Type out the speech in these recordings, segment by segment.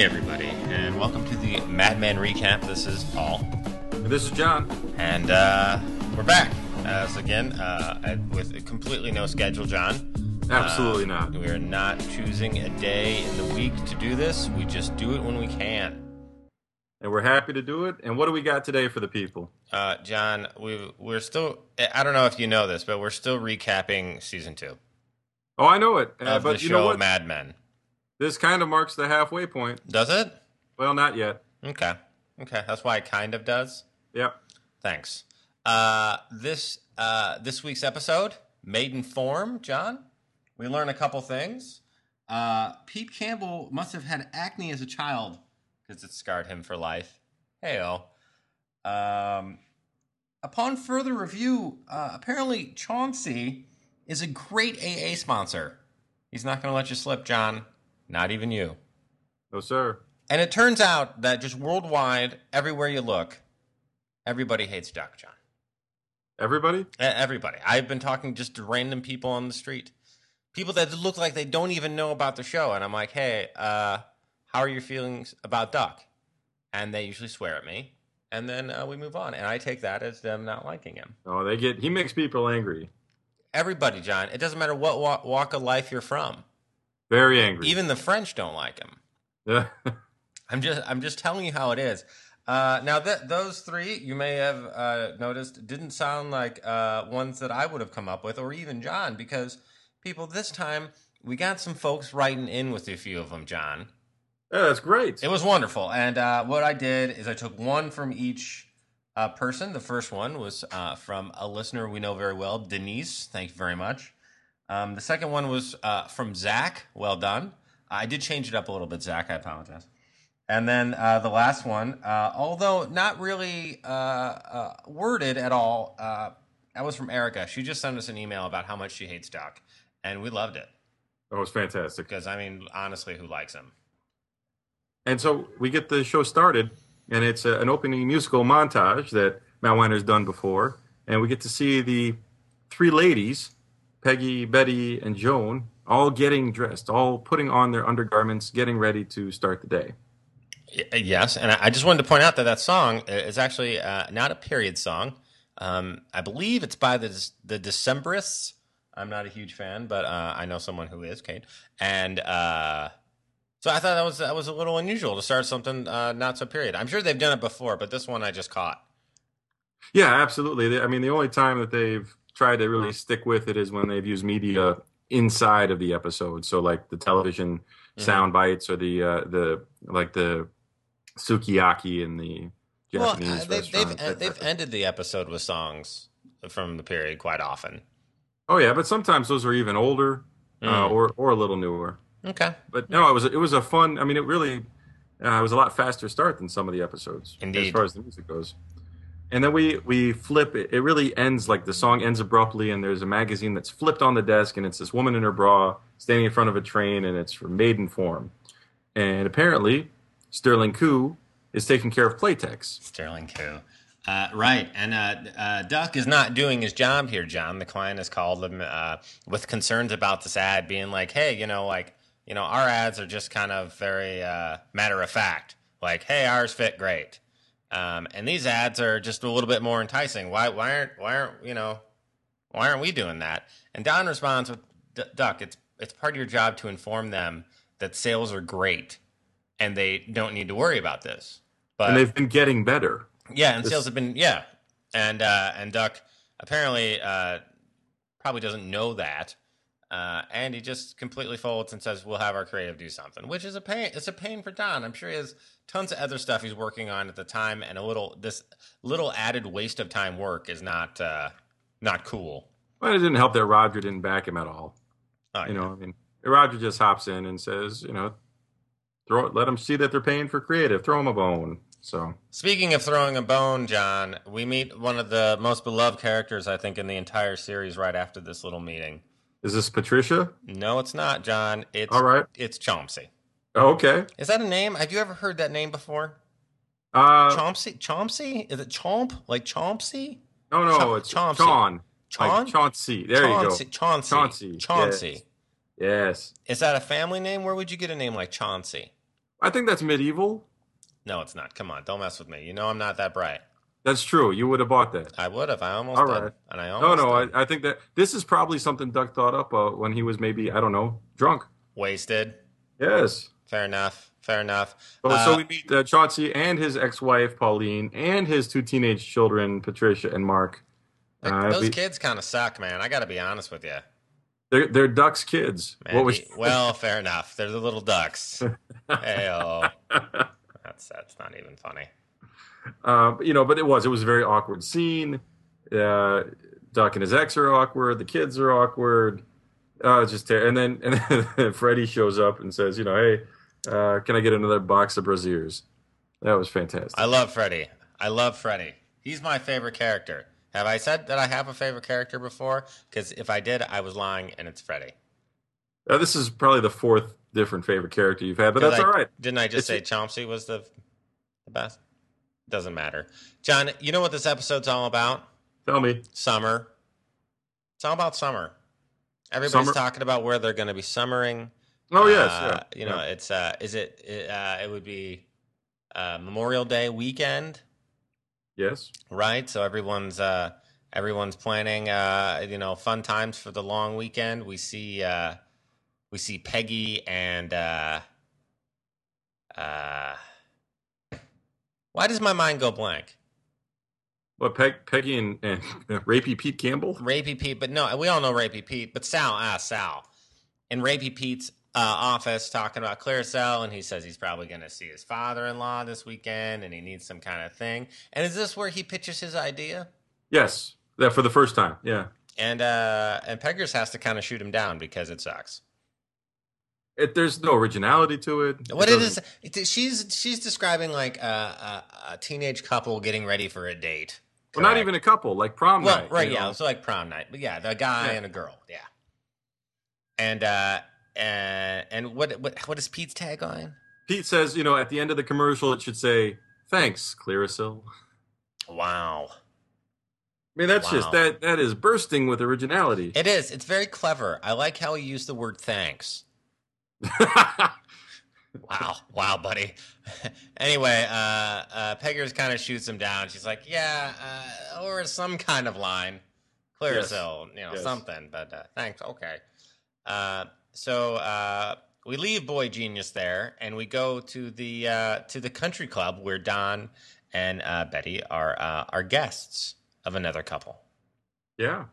Hey, everybody, and welcome to the Madman Recap. This is Paul, This is John. and uh, we're back as again uh, with completely no schedule, John. Absolutely Uh, not. We are not choosing a day in the week to do this. We just do it when we can. And we're happy to do it. And what do we got today for the people? Uh, John, we we're still. I don't know if you know this, but we're still recapping season two Oh, I know it. Uh, of but the you show know what? Mad Men. This kind of marks the halfway point. Does it? Well, not yet. Okay. Okay, that's why it kind of does. Yep. Thanks. Uh, this uh, this week's episode, Maidenform, John. We learn a couple things. Uh, Pete Campbell must have had acne as a child because it scarred him for life. Heyo. Um, upon further review, uh, apparently Chauncey is a great AA sponsor. He's not going to let you slip, John. Not even you. No, sir. And it turns out that just worldwide, everywhere you look, everybody hates Duck, John. Everybody? Everybody. I've been talking just to random people on the street, people that look like they don't even know about the show, and I'm like, "Hey, uh, how are your feelings about Duck?" And they usually swear at me, and then uh, we move on, and I take that as them not liking him. Oh, they get. He makes people angry. Everybody, John. It doesn't matter what wa- walk of life you're from. Very angry. Even the French don't like him. Yeah. I'm just I'm just telling you how it is. Uh, now that those three you may have uh, noticed didn't sound like uh, ones that I would have come up with, or even John, because people this time we got some folks writing in with a few of them. John, yeah, that's great. it was wonderful, and uh, what I did is I took one from each uh, person. The first one was uh, from a listener we know very well, Denise. Thank you very much. Um, the second one was uh, from Zach. Well done. I did change it up a little bit, Zach. I apologize. And then uh, the last one, uh, although not really uh, uh, worded at all, uh, that was from Erica. She just sent us an email about how much she hates Duck, and we loved it oh, it's fantastic. because I mean, honestly, who likes him? And so we get the show started, and it's a, an opening musical montage that Matt Weiner's done before, and we get to see the three ladies, Peggy, Betty, and Joan, all getting dressed, all putting on their undergarments, getting ready to start the day. Yes, and I just wanted to point out that that song is actually uh, not a period song. Um, I believe it's by the the Decemberists. I'm not a huge fan, but uh, I know someone who is, Kate. And uh, so I thought that was that was a little unusual to start something uh, not so period. I'm sure they've done it before, but this one I just caught. Yeah, absolutely. I mean, the only time that they've tried to really stick with it is when they've used media inside of the episode. So, like the television sound bites or the uh, the like the sukiyaki and the Well, Japanese uh, they've they've, en- they've ended the episode with songs from the period quite often. oh yeah, but sometimes those are even older uh, Mm. or or a little newer. Okay, But no, it was it was a fun. I mean, it really uh, it was a lot faster start than some of the episodes Indeed. as far as the music goes. And then we we flip it. It really ends like the song ends abruptly, and there's a magazine that's flipped on the desk, and it's this woman in her bra standing in front of a train, and it's for Maidenform. And apparently, Sterling Koo is taking care of Playtex. Sterling Koo. Uh, right, and uh, uh, Duck is not doing his job here, John. The client has called him uh, with concerns about this ad, being like, "Hey, you know, like, you know, our ads are just kind of very uh, matter of fact. Like, hey, ours fit great, um, and these ads are just a little bit more enticing. Why, why aren't, why aren't, you know, why aren't we doing that?" And Don responds with, "Duck, it's it's part of your job to inform them that sales are great, and they don't need to worry about this." But And they've been getting better. yeah, and sales have been yeah, and uh, and Duck apparently uh, probably doesn't know that, uh, and he just completely folds and says, "We'll have our creative do something," which is a pain. It's a pain for Don. I'm sure he has tons of other stuff he's working on at the time, and a little this little added waste of time work is not uh, not cool. But it didn't help that Roger didn't back him at all. Oh, You yeah. know, I mean, Roger just hops in and says, you know, throw let them see that they're paying for creative. Throw them a bone. So Speaking of throwing a bone, John, we meet one of the most beloved characters I think in the entire series right after this little meeting. is this Patricia? No, it's not, John. It's All right. it's Chomsey. Okay. Is that a name? Have you ever heard that name before? Uh, Chomsey? Chomsey? Is it Chomp? Like Chomsey? no, no, Cha- it's Chauncey. Chaun. Chaun? Like Chauncey. There Chauncey. you go. Chauncey. Chauncey, Chauncey. go. Yes. Is that a family name? Where would you get a name like Chauncey? I think that's medieval. No, it's not. Come on, don't mess with me. You know I'm not that bright. That's true. You would have bought that. I would have. I almost All did. And I No, almost no. did. I, I think that this is probably something Duck thought up uh, when he was maybe I don't know drunk. wasted. Yes. Fair enough. Fair enough. So, Uh, so we meet uh, Chauncey and his ex-wife Pauline and his two teenage children Patricia and Mark. like, Uh, those we- kids kind of suck, man. I got to be honest with you. They're, they're Duck's kids. Man, what was? he- well, fair enough. They're the little ducks. Heyo. That's that's not even funny. uh, you know, but it was it was a very awkward scene. Uh, Duck and his ex are awkward. The kids are awkward. Uh, it's just ter- and then and then Freddy shows up and says, you know, hey, uh, can I get another box of brassieres? That was fantastic. I love Freddy. I love Freddy. He's my favorite character. Have I said that I have a favorite character before? Because if I did, I was lying, and it's Freddy. Uh, this is probably the fourth different favorite character you've had, but that's I- all right. Didn't I just It's- say Chomsky was the the best? Doesn't matter. John, you know what this episode's all about? Tell me. Summer. It's all about summer. Everybody's Summer? talking about where they're going to be summering. Oh yes, Uh, yeah. You know, it's uh, is it? it, Uh, it would be uh, Memorial Day weekend, yes. right? So everyone's uh, everyone's planning, uh, you know, fun times for the long weekend. We see uh, we see Peggy and uh, uh, why does my mind go blank? What Peg, Peggy and, and Rapey Pete Campbell? Rapey Pete, but no, we all know Rapey Pete, but Sal, ah, Sal. and Rapey Pete's uh, office talking about Clearasil, and he says he's probably going to see his father in law this weekend and he needs some kind of thing. And is this where he pitches his idea? Yes, that for the first time. Yeah. And uh, and Peggers has to kind of shoot him down because it sucks. It, there's no originality to it. What it it is, she's she's describing like a, a, a teenage couple getting ready for a date. Well, not even a couple, like prom well, night. right, yeah, know? it's like prom night, but yeah, the guy Yeah. and a girl, yeah. And uh, and and what what what is Pete's tagline? Pete says, you know, at the end of the commercial, it should say, "Thanks, Clearasil." Wow, I mean, that's just that that is bursting with originality. it is. It's very clever. I like how he used the word thanks. Wow, wow, buddy. anyway, uh, uh, Peggers kind of shoots him down. She's like, "Yeah, uh, or some kind of line, Clearasil, you know, Yes. something." But uh, thanks, okay. Uh, so uh, we leave Boy Genius there, and we go to the uh, to the country club where Don and uh, Betty are uh, are guests of another couple. yeah.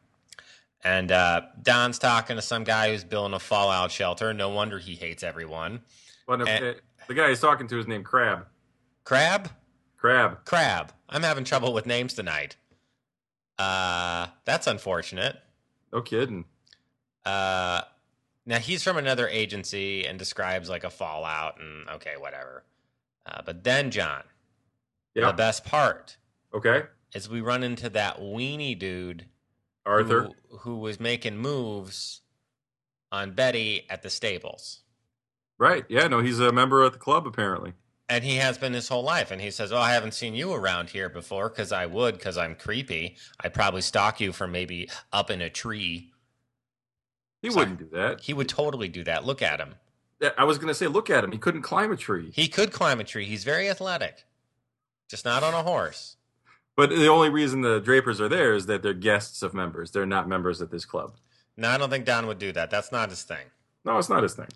And uh, Don's talking to some guy who's building a fallout shelter. No wonder he hates everyone. Well, Eh. uh, the guy he's talking to is named Crab. Crab. Crab. Crab. I'm having trouble with names tonight. Uh, that's unfortunate. No kidding. Uh, now he's from another agency and describes like a fallout and okay, whatever. Uh, but then John, Yeah. the best part Okay. is we run into that weenie dude Arthur. who, who was making moves on Betty at the stables. Right. Yeah. No, he's a member of the club apparently. And he has been his whole life. And he says, Oh, I haven't seen you around here before because I would because I'm creepy. I'd probably stalk you from maybe up in a tree. He Sorry. wouldn't do that. He would totally do that. Look at him. I was going to say, look at him. He couldn't climb a tree. He could climb a tree. He's very athletic, just not on a horse. But the only reason the Drapers are there is that they're guests of members. They're not members at this club. No, I don't think Don would do that. That's not his thing. No, it's not his thing.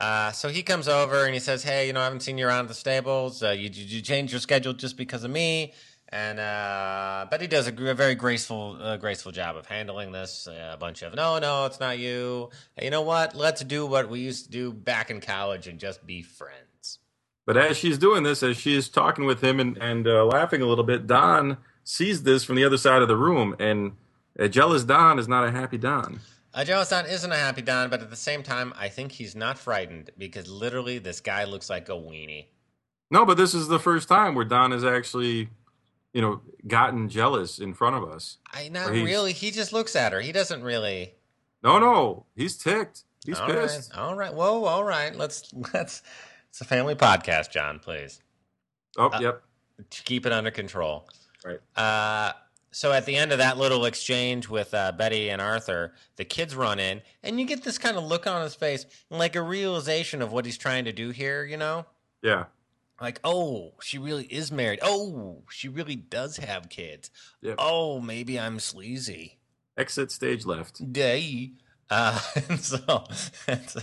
Uh, so he comes over and he says, "Hey, you know, I haven't seen you around the stables. Uh, you, you you changed your schedule just because of me." And uh, Betty does a, a very graceful, uh, graceful job of handling this. Uh, a bunch of, "No, no, it's not you. Hey, you know what? Let's do what we used to do back in college and just be friends." But as she's doing this, as she's talking with him and, and uh, laughing a little bit, Don sees this from the other side of the room. And a jealous Don is not a happy Don. A jealous Don isn't a happy Don, but at the same time, I think he's not frightened because literally this guy looks like a weenie. No, but this is the first time where Don is actually, you know, gotten jealous in front of us. I not really. He just looks at her. He doesn't really. No, no, he's ticked. He's All pissed. right, all right. Whoa, all right. Let's let's. It's a family podcast, John. Please Oh, Uh, yep. keep it under control. Right. Uh, so at the end of that little exchange with uh, Betty and Arthur, the kids run in, and you get this kind of look on his face, like a realization of what he's trying to do here. You know, Yeah. Like, oh, she really is married. Oh, she really does have kids. Yep. Oh, maybe I'm sleazy. Exit stage left. Day. Uh, and so, and so,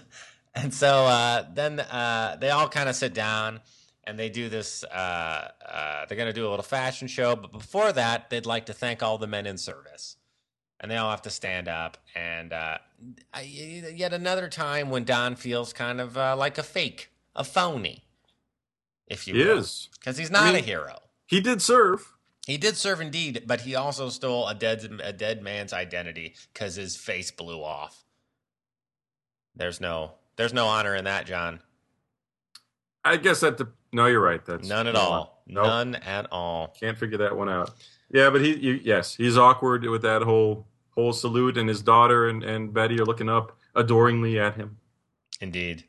and so uh, then uh, they all kind of sit down and they do this. Uh, uh, they're going to do a little fashion show, but before that, they'd like to thank all the men in service. And they all have to stand up. And uh, I, yet another time when Don feels kind of uh, like a fake, a phony, if you He will. is. Because he's not I a mean- hero. He did serve. He did serve indeed, but he also stole a dead a dead man's identity because his face blew off. There's no there's no honor in that, John. I guess that. The, no, you're right. That's None at all. Nope. None at all. Can't figure that one out. Yeah, but he, you, yes, he's awkward with that whole whole salute, and his daughter and, and Betty are looking up adoringly at him. Indeed.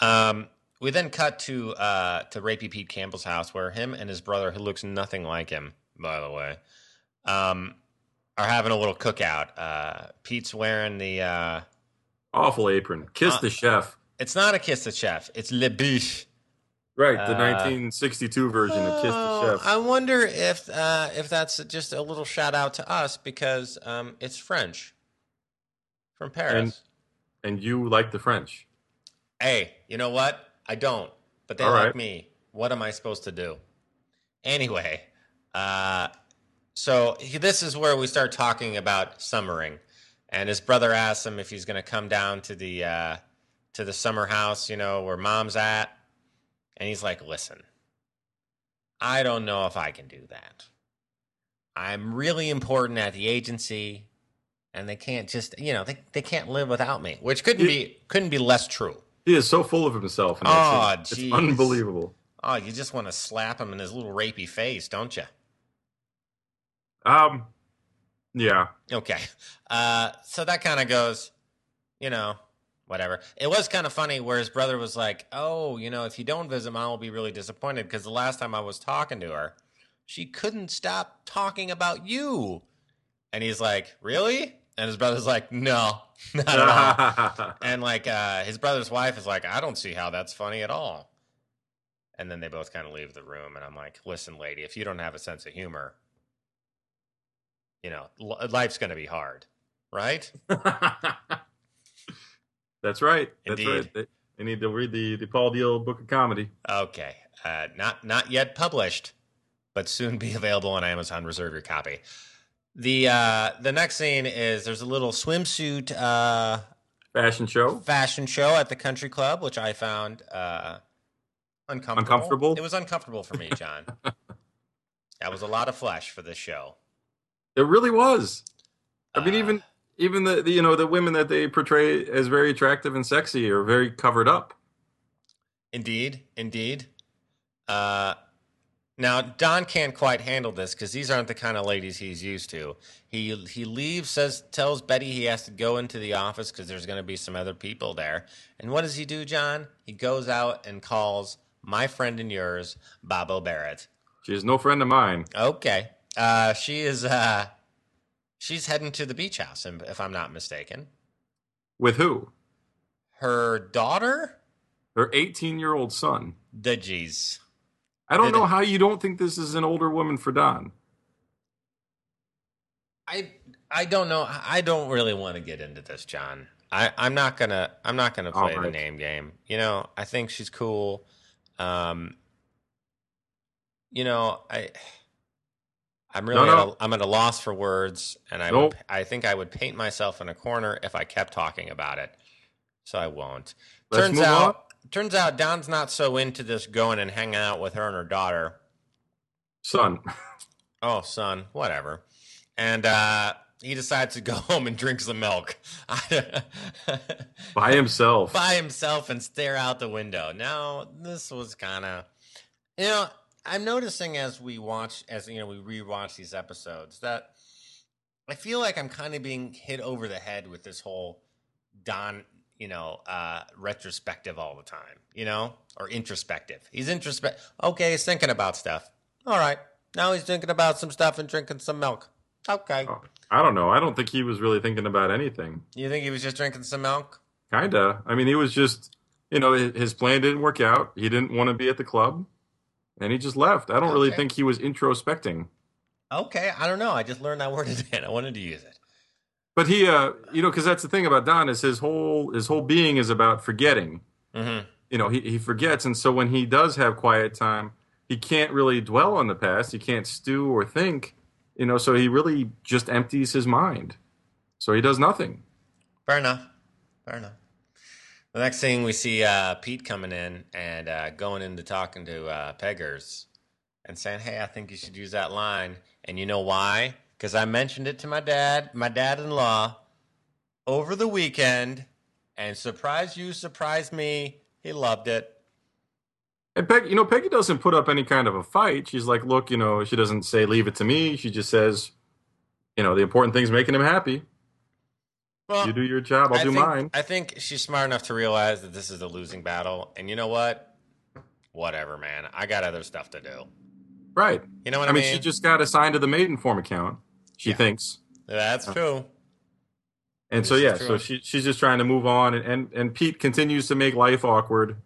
Um, we then cut to uh, to Rapey Pete Campbell's house, where him and his brother, who looks nothing like him, by the way, um, are having a little cookout. Uh, Pete's wearing the. Uh, Awful apron. Kiss Uh, the chef. it's not a kiss the chef. It's le biche. Right, the uh, 1962 version of Kiss the Oh, Chef. I wonder if uh, if that's just a little shout out to us because um, it's French from Paris. and you like the French. hey, you know what? I don't, but they All like right. me. What am I supposed to do? Anyway, uh, so he, this is where we start talking about summering, and his brother asks him if he's going to come down to the uh, to the summer house, you know, where mom's at, and he's like, "Listen, I don't know if I can do that. I'm really important at the agency." And they can't just, you know, they, they can't live without me, which couldn't be couldn't be less true. He is so full of himself. that Oh, jeez. It's unbelievable. Oh, you just want to slap him in his little rapey face, don't you? Um, yeah. Okay. Uh, so that kind of goes, you know, whatever. It was kind of funny where his brother was like, "Oh, you know, if you don't visit, mom will be really disappointed because the last time I was talking to her, she couldn't stop talking about you." And he's like, "Really?" And his brother's like, "No, not at all." and like uh, his brother's wife is like, "I don't see how that's funny at all." And then they both kind of leave the room, and I'm like, "Listen, lady, if you don't have a sense of humor, you know, li- life's going to be hard, right?" That's right. That's Indeed. right. They, they need to read the, the Paul Deal Book of Comedy. Okay, uh, not not yet published, but soon be available on Amazon. Reserve your copy. The uh, the next scene is there's a little swimsuit uh, Fashion show. fashion show at the country club, which I found uh, uncomfortable. Uncomfortable? It was uncomfortable for me, John. that was a lot of flesh for this show. It really was. I mean, Uh, even even the, the you know the women that they portray as very attractive and sexy are very covered up. Indeed, indeed. Uh, now Don can't quite handle this because these aren't the kind of ladies he's used to. He he leaves, says, tells Betty he has to go into the office because there's going to be some other people there. And what does he do, John? He goes out and calls my friend and yours, Bobo Barrett. She is no friend of mine. Okay, uh, she is. Uh, she's heading to the beach house, if if I'm not mistaken. With who? Her daughter, Her 18 year old son. the G's. I don't know how you don't think this is an older woman for Don. I I don't know. I don't really want to get into this, John. I, I'm not gonna I'm not gonna All play the name game. You know, I think she's cool. Um, you know, I I'm really No, At, no. a, I'm at a loss for words, and I Nope. would, I think I would paint myself in a corner if I kept talking about it. So I won't. Let's turns move out on. Turns out Don's not so into this going and hanging out with her and her daughter. Son. Oh, son, whatever. And uh, he decides to go home and drink some milk By himself. by himself and stare out the window. Now, this was kind of, you know, I'm noticing as we watch, as you know, we rewatch these episodes that I feel like I'm kind of being hit over the head with this whole Don, you know, uh, retrospective all the time, you know, or introspective. He's introspect. Okay, he's thinking about stuff. All right, now he's thinking about some stuff and drinking some milk. Okay, Oh, I don't know. I don't think he was really thinking about anything. you think he was just drinking some milk? Kinda. I mean, he was just you know, his his plan didn't work out. He didn't want to be at the club, and he just left. I don't really think he was introspecting. Okay, I don't know. I just learned that word today. I wanted to use it. But he, uh, you know, because that's the thing about Don is his whole his whole being is about forgetting. Mm-hmm. You know, he he forgets, and so when he does have quiet time, he can't really dwell on the past. He can't stew or think. You know, so he really just empties his mind. So he does nothing. Fair enough. Fair enough. The next thing we see uh, Pete coming in and uh, going into talking to uh, Peggers and saying, "Hey, I think you should use that line." And you know why? Because I mentioned it to my dad, my dad-in-law, over the weekend, and surprise you, surprise me, he loved it. And Peggy, you know, Peggy doesn't put up any kind of a fight. She's like, look, you know, she doesn't say leave it to me. She just says, you know, the important thing's making him happy. Well, You do your job, I'll I do think, mine. I think she's smart enough to realize that this is a losing battle, and you know what? Whatever, man. I got other stuff to do. Right. You know what I mean? I, mean, she just got assigned to the Maidenform account. She Yeah. thinks, That's true. and This so yeah, true. so she she's just trying to move on, and, and and Pete continues to make life awkward,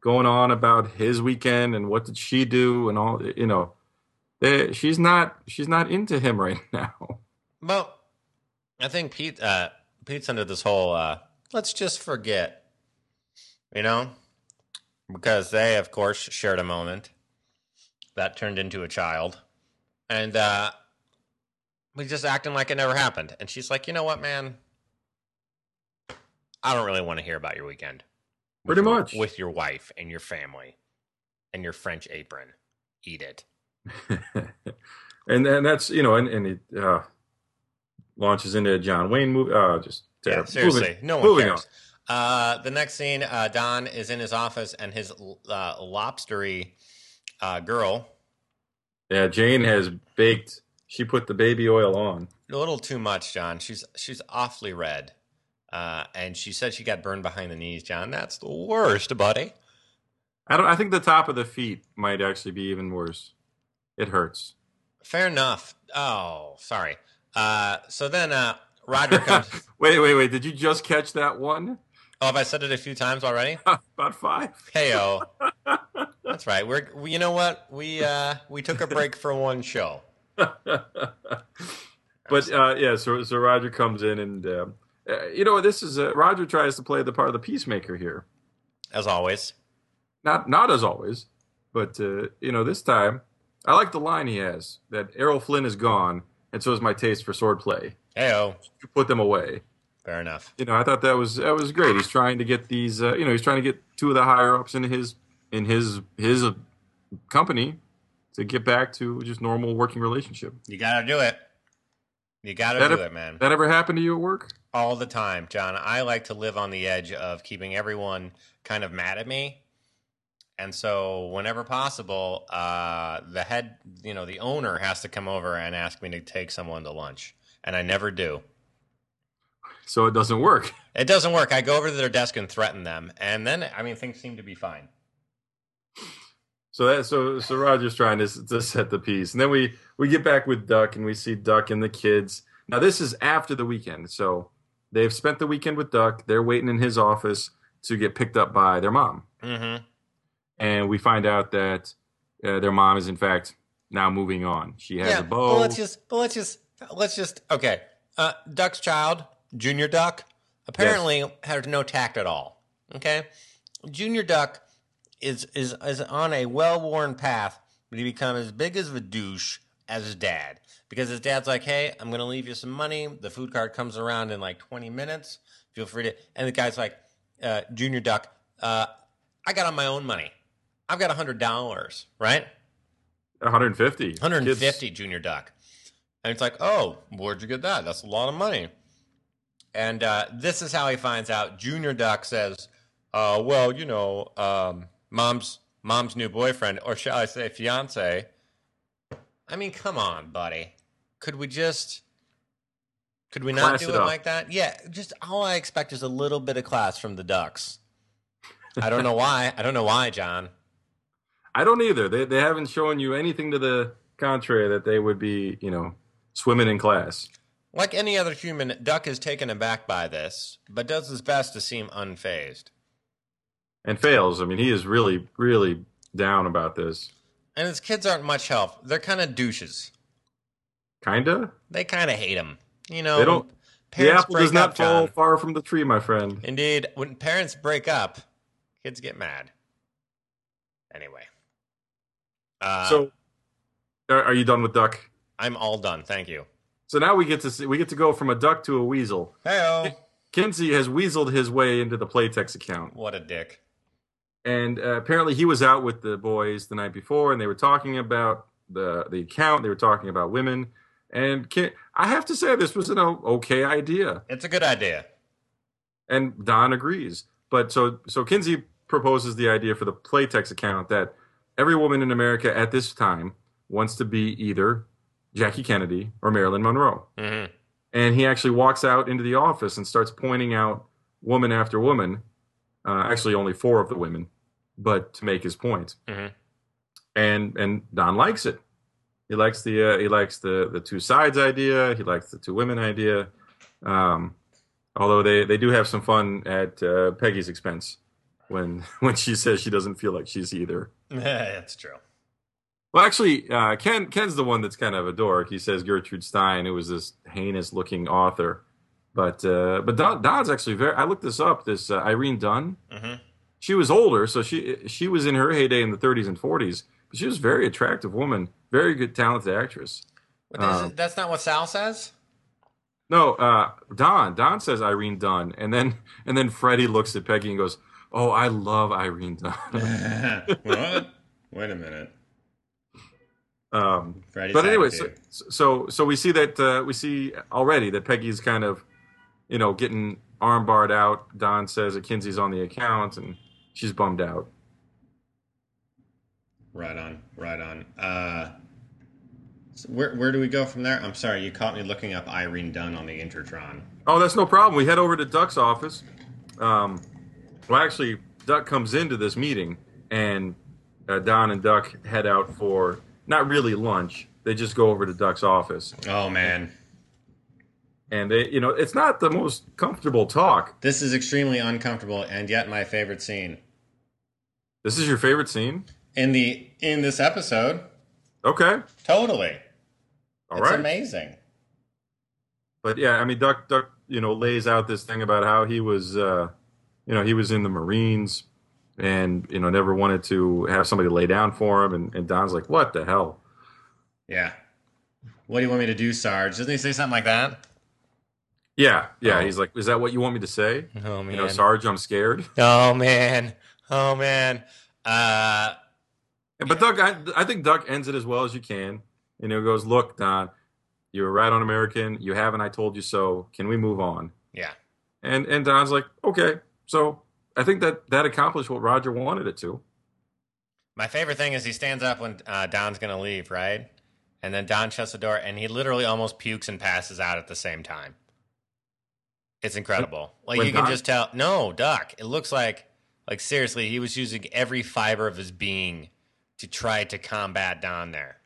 going on about his weekend and what did she do and all. You know, they, she's not she's not into him right now. Well, I think Pete uh, Pete's under this whole uh, let's just forget, you know, because they of course shared a moment that turned into a child, and uh, we just acting like it never happened. And she's like, you know what, man, I don't really want to hear about your weekend. Pretty your- much. with your wife and your family and your French apron. Eat it. and and that's you know, and and it uh, launches into a John Wayne movie. Uh, just Yeah, seriously, Moving- no one moving cares. Uh, the next scene, uh, Don is in his office, and his uh, lobstery uh, girl, Yeah, Jane has baked. She put the baby oil on. a little too much, John. She's she's awfully red, uh, and she said she got burned behind the knees, John. That's the worst, buddy. I don't. I think the top of the feet might actually be even worse. It hurts. Fair enough. Oh, sorry. Uh, so then uh, Roger comes. wait, wait, wait. Did you just catch that one? oh, have I said it a few times already? About five. Heyo. That's right. We're we, you know what we uh, we took a break for one show. but uh, yeah, so so Roger comes in and uh, uh, you know this is uh, Roger tries to play the part of the peacemaker here. As always. Not not as always, but uh, you know this time I like the line he has that Errol Flynn is gone, and so is my taste for swordplay. Heyo. You put them away. Fair enough. You know, I thought that was that was great. He's trying to get these. Uh, you know, he's trying to get two of the higher ups in his in his his company to get back to just normal working relationship. You gotta do it. You gotta That do it, man. That ever happened to you at work? All the time, John. I like to live on the edge of keeping everyone kind of mad at me. And so, whenever possible, uh, the head, you know, the owner has to come over and ask me to take someone to lunch. And I never do. So it doesn't work. It doesn't work. I go over to their desk and threaten them. And then, I mean, things seem to be fine. So that so so Roger's trying to to set the piece, and then we we get back with Duck, and we see Duck and the kids. Now this is after the weekend, so they've spent the weekend with Duck. They're waiting in his office to get picked up by their mom, Mm-hmm. and we find out that uh, their mom is in fact now moving on. She has a beau. But let's just, but let's just, let's just. Okay, uh, Duck's child, Junior Duck, apparently has no tact at all. Okay, Junior Duck is is is on a well worn path to become as big as a douche as his dad. Because his dad's like, "Hey, I'm gonna leave you some money. The food cart comes around in like 20 minutes. Feel free to." And the guy's like, uh, "Junior Duck, uh, I got on my own money. I've got a hundred dollars, right?" 150. 150 Kids- junior duck and it's like oh where'd you get that that's a lot of money and uh, this is how he finds out junior duck says uh, well you know um, mom's mom's new boyfriend or shall i say fiance? I mean come on buddy. Could we just could we not Class do it it like that? Yeah just all i expect is a little bit of class from the ducks. I don't know why. I don't know why john. I don't either. They they haven't shown you anything to the contrary that they would be, you know, swimming in class. Like any other human, Duck is taken aback by this, but does his best to seem unfazed. And fails. I mean, he is really, really down about this. And his kids aren't much help. They're kind of douches. Kinda. They kind of hate him. You know, They don't- The apple does not up, fall John. far from the tree, my friend. Indeed, when parents break up, kids get mad. Anyway, uh, so, are, are you done with duck? I'm all done. Thank you. So now we get to see, we get to go from a duck to a weasel. Hey, Kinsey has weaseled his way into the Playtex account, what a dick. And uh, apparently he was out with the boys the night before, and they were talking about the the account. They were talking about women, and Kin- I have to say this was an okay idea, It's a good idea. and Don agrees. But so so Kinsey proposes the idea for the Playtex account that every woman in America at this time wants to be either Jackie Kennedy or Marilyn Monroe. hmm and he actually walks out into the office and starts pointing out woman after woman. Uh, actually, only four of the women, but to make his point. Mhm. And and Don likes it. He likes the uh, he likes the the two sides idea. He likes the two women idea. Um, although they they do have some fun at uh, Peggy's expense when when she says she doesn't feel like she's either. Yeah, that's true. Well, actually, uh, Ken Ken's the one that's kind of a dork. He says Gertrude Stein, who was this heinous-looking author, but uh, but Don, Don's actually very. I looked this up. This uh, Irene Dunne. hmm She was older, so she she was in her heyday in the 30s and 40s. But she was a very attractive woman, very good, talented actress. But Um, that's not what Sal says. No, uh, Don. Don says Irene Dunne, and then and then Freddy looks at Peggy and goes, "Oh, I love Irene Dunne." what? Wait a minute. Um, but anyway, so, so so we see that uh, we see already that Peggy's kind of, you know, getting armbarred out. Don says Kinsey's on the account, and she's bummed out. Right on, right on. Uh, so where where do we go from there? I'm sorry, you caught me looking up Irene Dunne on the Intertron. Oh, that's no problem. We head over to Duck's office. Um, well, actually, Duck comes into this meeting, and uh, Don and Duck head out for not really lunch. They just go over to Duck's office, Oh man, and they, you know, it's not the most comfortable talk. this is extremely uncomfortable, and yet my favorite scene This is your favorite scene? in the in this episode. Okay, Totally, all it's right. amazing. But yeah, I mean, Duck, Duck, you know, lays out this thing about how he was, uh, you know, he was in the Marines, and you know, never wanted to have somebody lay down for him. And, and Don's like, "What the hell?" Yeah. What do you want me to do, Sarge? Doesn't he say something like that? Yeah, yeah. Oh. He's like, "Is that what you want me to say?" Oh You know, Sarge, I'm scared. Oh man. Oh man. Uh, But Duck, I, I think Duck ends it as well as you can. You know, goes, "Look, Don, you were right on American. You haven't. I told you so. Can we move on?" yeah. And and Don's like, "Okay." So I think that that accomplished what Roger wanted it to. My favorite thing is he stands up when uh, Don's gonna leave, right? And then Don shuts the door, and he literally almost pukes and passes out at the same time. It's incredible. Like you can Don- just tell. No, Duck. It looks like, like seriously, he was using every fiber of his being to try to combat Don there.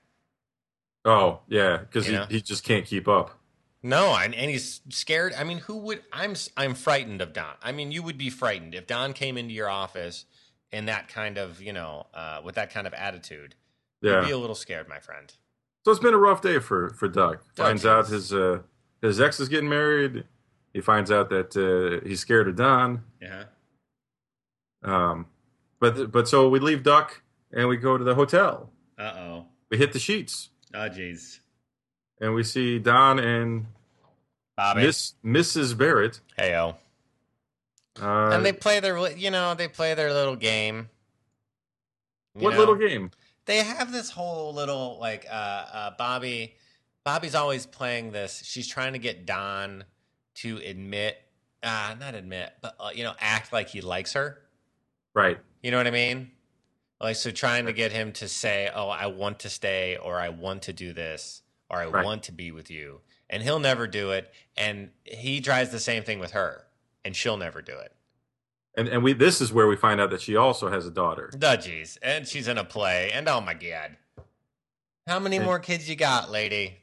Oh yeah, because he, know? he just can't keep up. No, and, and he's scared. I mean, who would? I'm I'm frightened of Don. I mean, you would be frightened if Don came into your office in that kind of, you know, uh, with that kind of attitude. Yeah. You'd be a little scared, my friend. So it's been a rough day for for Doug. Doug, Finds out his uh, his ex is getting married. He finds out that uh, he's scared of Don. Yeah. Um, but but so we leave Duck and we go to the hotel. Uh oh. We hit the sheets Oh jeez. and we see Don and Bobby. Miss Mrs. Barrett. Heyo. Uh, and they play their, you know, they play their little game. You what know? little game? they have this whole little like uh, uh bobby bobby's always playing this she's trying to get don to admit uh not admit but uh, you know act like he likes her Right. you know what i mean like so trying to get him to say oh i want to stay or i want to do this or i Right. want to be with you and he'll never do it and he tries the same thing with her and she'll never do it And and we this is where we find out that she also has a daughter. Oh, jeez. And she's in a play. And oh, my God. How many And- more kids you got, lady?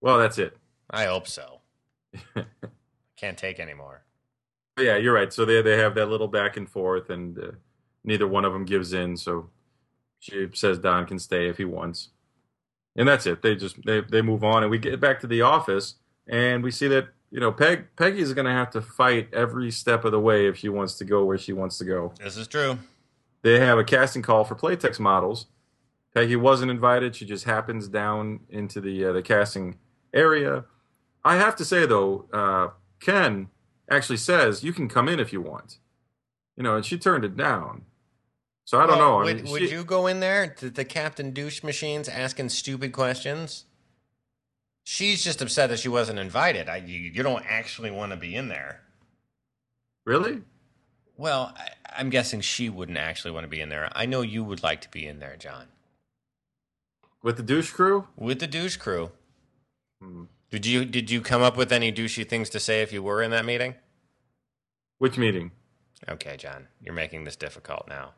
Well, that's it. I hope so. Can't take anymore. yeah, you're right. So they they have that little back and forth, and uh, neither one of them gives in. So she says Don can stay if he wants, and that's it. They just they they move on, and we get back to the office, and we see that you know Peg Peggy's going to have to fight every step of the way if she wants to go where she wants to go. This is true. They have a casting call for Playtex models. Peggy wasn't invited; she just happens down into the uh, the casting area. I have to say though, uh, Ken actually says you can come in if you want. You know, and she turned it down. So I don't Well, know. I Would, mean, would she- you go in there to the Captain Douche machines asking stupid questions? She's just upset that she wasn't invited. I, you, you don't actually want to be in there. really? Well, I, I'm guessing she wouldn't actually want to be in there. I know you would like to be in there, John, With the douche crew? with the douche crew. Hmm. Did you did you come up with any douchey things to say if you were in that meeting? Which meeting? Okay, John, you're making this difficult now.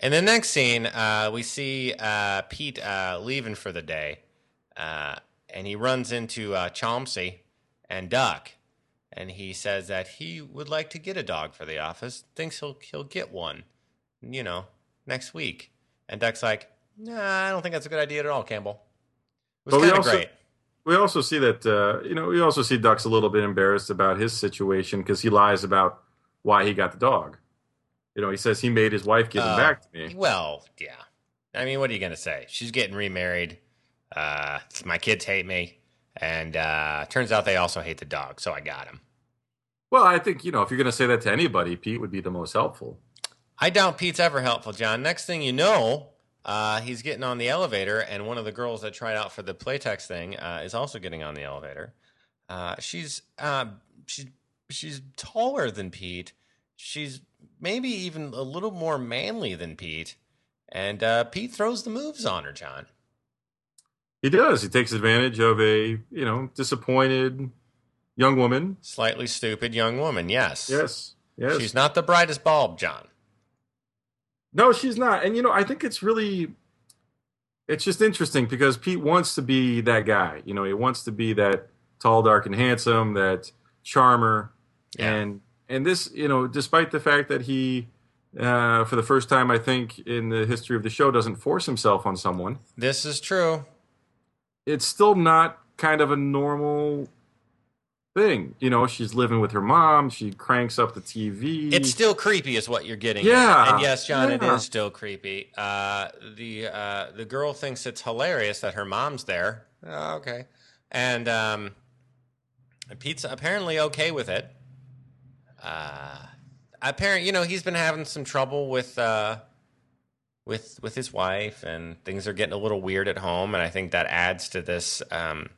In the next scene, uh, we see uh, Pete uh, leaving for the day, uh, and he runs into uh, Chomsky and Duck, and he says that he would like to get a dog for the office. Thinks he'll he'll get one, you know, next week. And Duck's like, Nah, I don't think that's a good idea at all, Campbell. It was kind of great. We also see that uh, you know we also see Duck's a little bit embarrassed about his situation because he lies about why he got the dog. You know, he says he made his wife give him Oh. back to me. Well, yeah. I mean, what are you gonna say? She's getting remarried. Uh, my kids hate me, and uh, turns out they also hate the dog. So I got him. Well, I think you know if you're going to say that to anybody, Pete would be the most helpful. I doubt Pete's ever helpful, John. Next thing you know, uh, he's getting on the elevator, and one of the girls that tried out for the Playtex thing uh, is also getting on the elevator. Uh, she's uh, she's she's taller than Pete. She's maybe even a little more manly than Pete, and uh, Pete throws the moves on her, John. He does. He takes advantage of a you know disappointed young woman. Slightly stupid young woman, yes. Yes, yes. She's not the brightest bulb, John. No, she's not. And you know, I think it's really it's just interesting because Pete wants to be that guy. You know, he wants to be that tall, dark, and handsome, that charmer. Yeah. And and this, you know, despite the fact that he uh, for the first time I think in the history of the show doesn't force himself on someone, This is true. it's still not kind of a normal thing. You know, she's living with her mom, she cranks up the TV. It's still creepy, is what you're getting. Yeah, at. and yes, John, it yeah. is still creepy. Uh, the uh, the girl thinks it's hilarious that her mom's there. Oh, okay, and um, Pete's apparently okay with it. Uh, apparently, you know, he's been having some trouble with uh, with with his wife, and things are getting a little weird at home, and I think that adds to this um,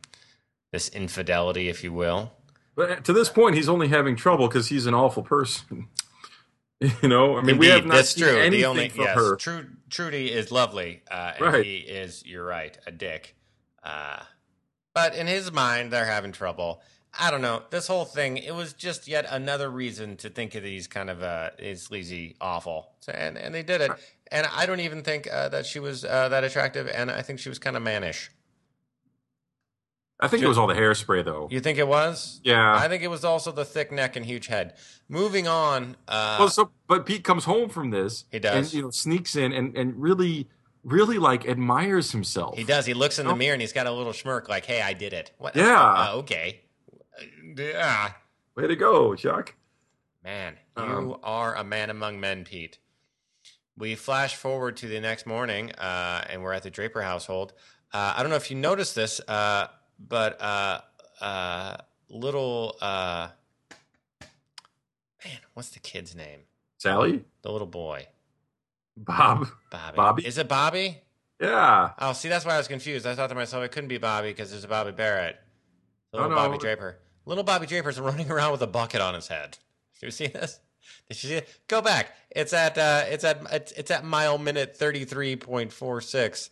this infidelity, if you will. But to this point, he's only having trouble because he's an awful person. you know, I mean, we have not that's seen true. anything The only from yes, her. Tru- Trudy is lovely, uh, and Right. he is. You're right, a dick. Uh, but in his mind, they're having trouble. I don't know. This whole thing, it was just yet another reason to think of these kind of uh, is sleazy, awful, so, and and they did it. And I don't even think uh, that she was uh, that attractive, and I think she was kind of mannish. I think it was all the hairspray, though. You think it was? Yeah. I think it was also the thick neck and huge head. Moving on. Uh, well, so but Pete comes home from this. He does. and you know sneaks in and and really, really like admires himself. He does. He looks in the Oh. mirror and he's got a little smirk, like, "Hey, I did it." What? Yeah. Uh, okay. Yeah. Way to go, Chuck. Man, you Um, are a man among men, Pete. We flash forward to the next morning, uh, and we're at the Draper household. Uh, I don't know if you noticed this, uh, but uh, uh, little uh, man, what's the kid's name? Sally, The little boy, Bob, Bobby. Bobby? Is it Bobby? yeah. Oh, see, that's why I was confused. I thought to myself, it couldn't be Bobby because there's a Bobbie Barrett. Little Oh, no. Bobby Draper. Little Bobby Draper's running around with a bucket on his head. Did you see this? Did you see it? Go back. It's at uh, it's at it's, it's at mile minute thirty three point four six.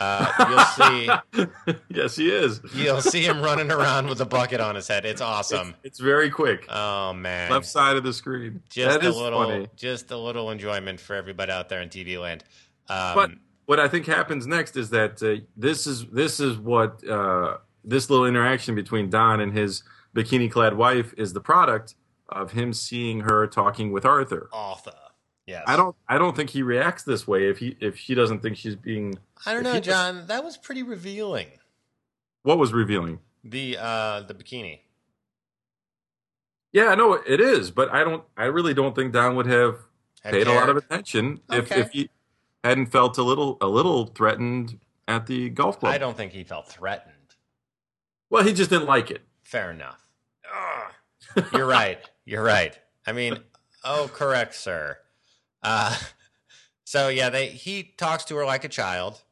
Uh, you'll see yes, he is. you'll see him running around with a bucket on his head. It's awesome. It's, it's very quick. Oh man, Left side of the screen. just that a is little funny. just a little enjoyment for everybody out there in TV land. Um, But what I think happens next is that uh, this is this is what uh, this little interaction between Don and his bikini-clad wife is the product of him seeing her talking with Arthur. Arthur. Yes. I don't I don't think he reacts this way if he if she doesn't think she's being I don't know, was- John. That was pretty revealing. what was revealing. The uh the bikini. Yeah, no, it is, but I don't I really don't think Don would have Had paid a lot of attention if, Okay. if he hadn't felt a little a little threatened at the golf club. I don't think he felt threatened. Well, he just didn't like it. Fair enough. You're right. You're right. I mean, oh, correct, sir. Uh, so yeah, they he talks to her like a child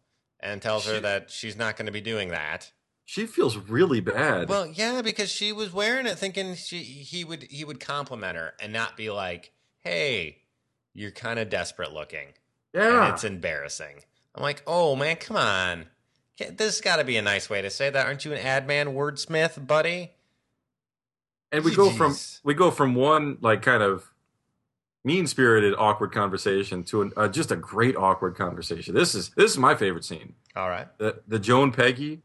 and tells her that she's not going to be doing that. She feels really bad. Well, yeah, because she was wearing it, thinking she he would he would compliment her and not be like, "Hey, you're kind of desperate looking." And yeah. it's embarrassing. I'm like, "Oh man, come on." This got to be a nice way to say that. Aren't you an ad man wordsmith, buddy? and we go from we go from one like kind of mean spirited awkward conversation to an, uh, just a great awkward conversation. This is this is my favorite scene. All right. The the Joan Peggy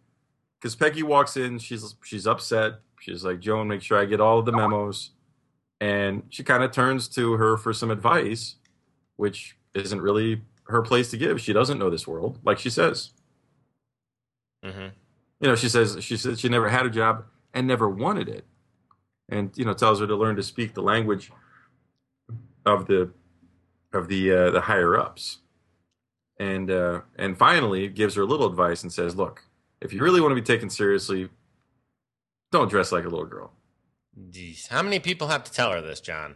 because Peggy walks in, she's she's upset. She's like, Joan, make sure I get all of the memos, and she kind of turns to her for some advice, which isn't really her place to give. She doesn't know this world, like she says. Mm-hmm. You know, she says she says she never had a job and never wanted it, and you know tells her to learn to speak the language of the of the uh, the higher ups, and uh, and finally gives her a little advice and says, "Look, if you really want to be taken seriously, don't dress like a little girl." Jeez. How many people have to tell her this, John?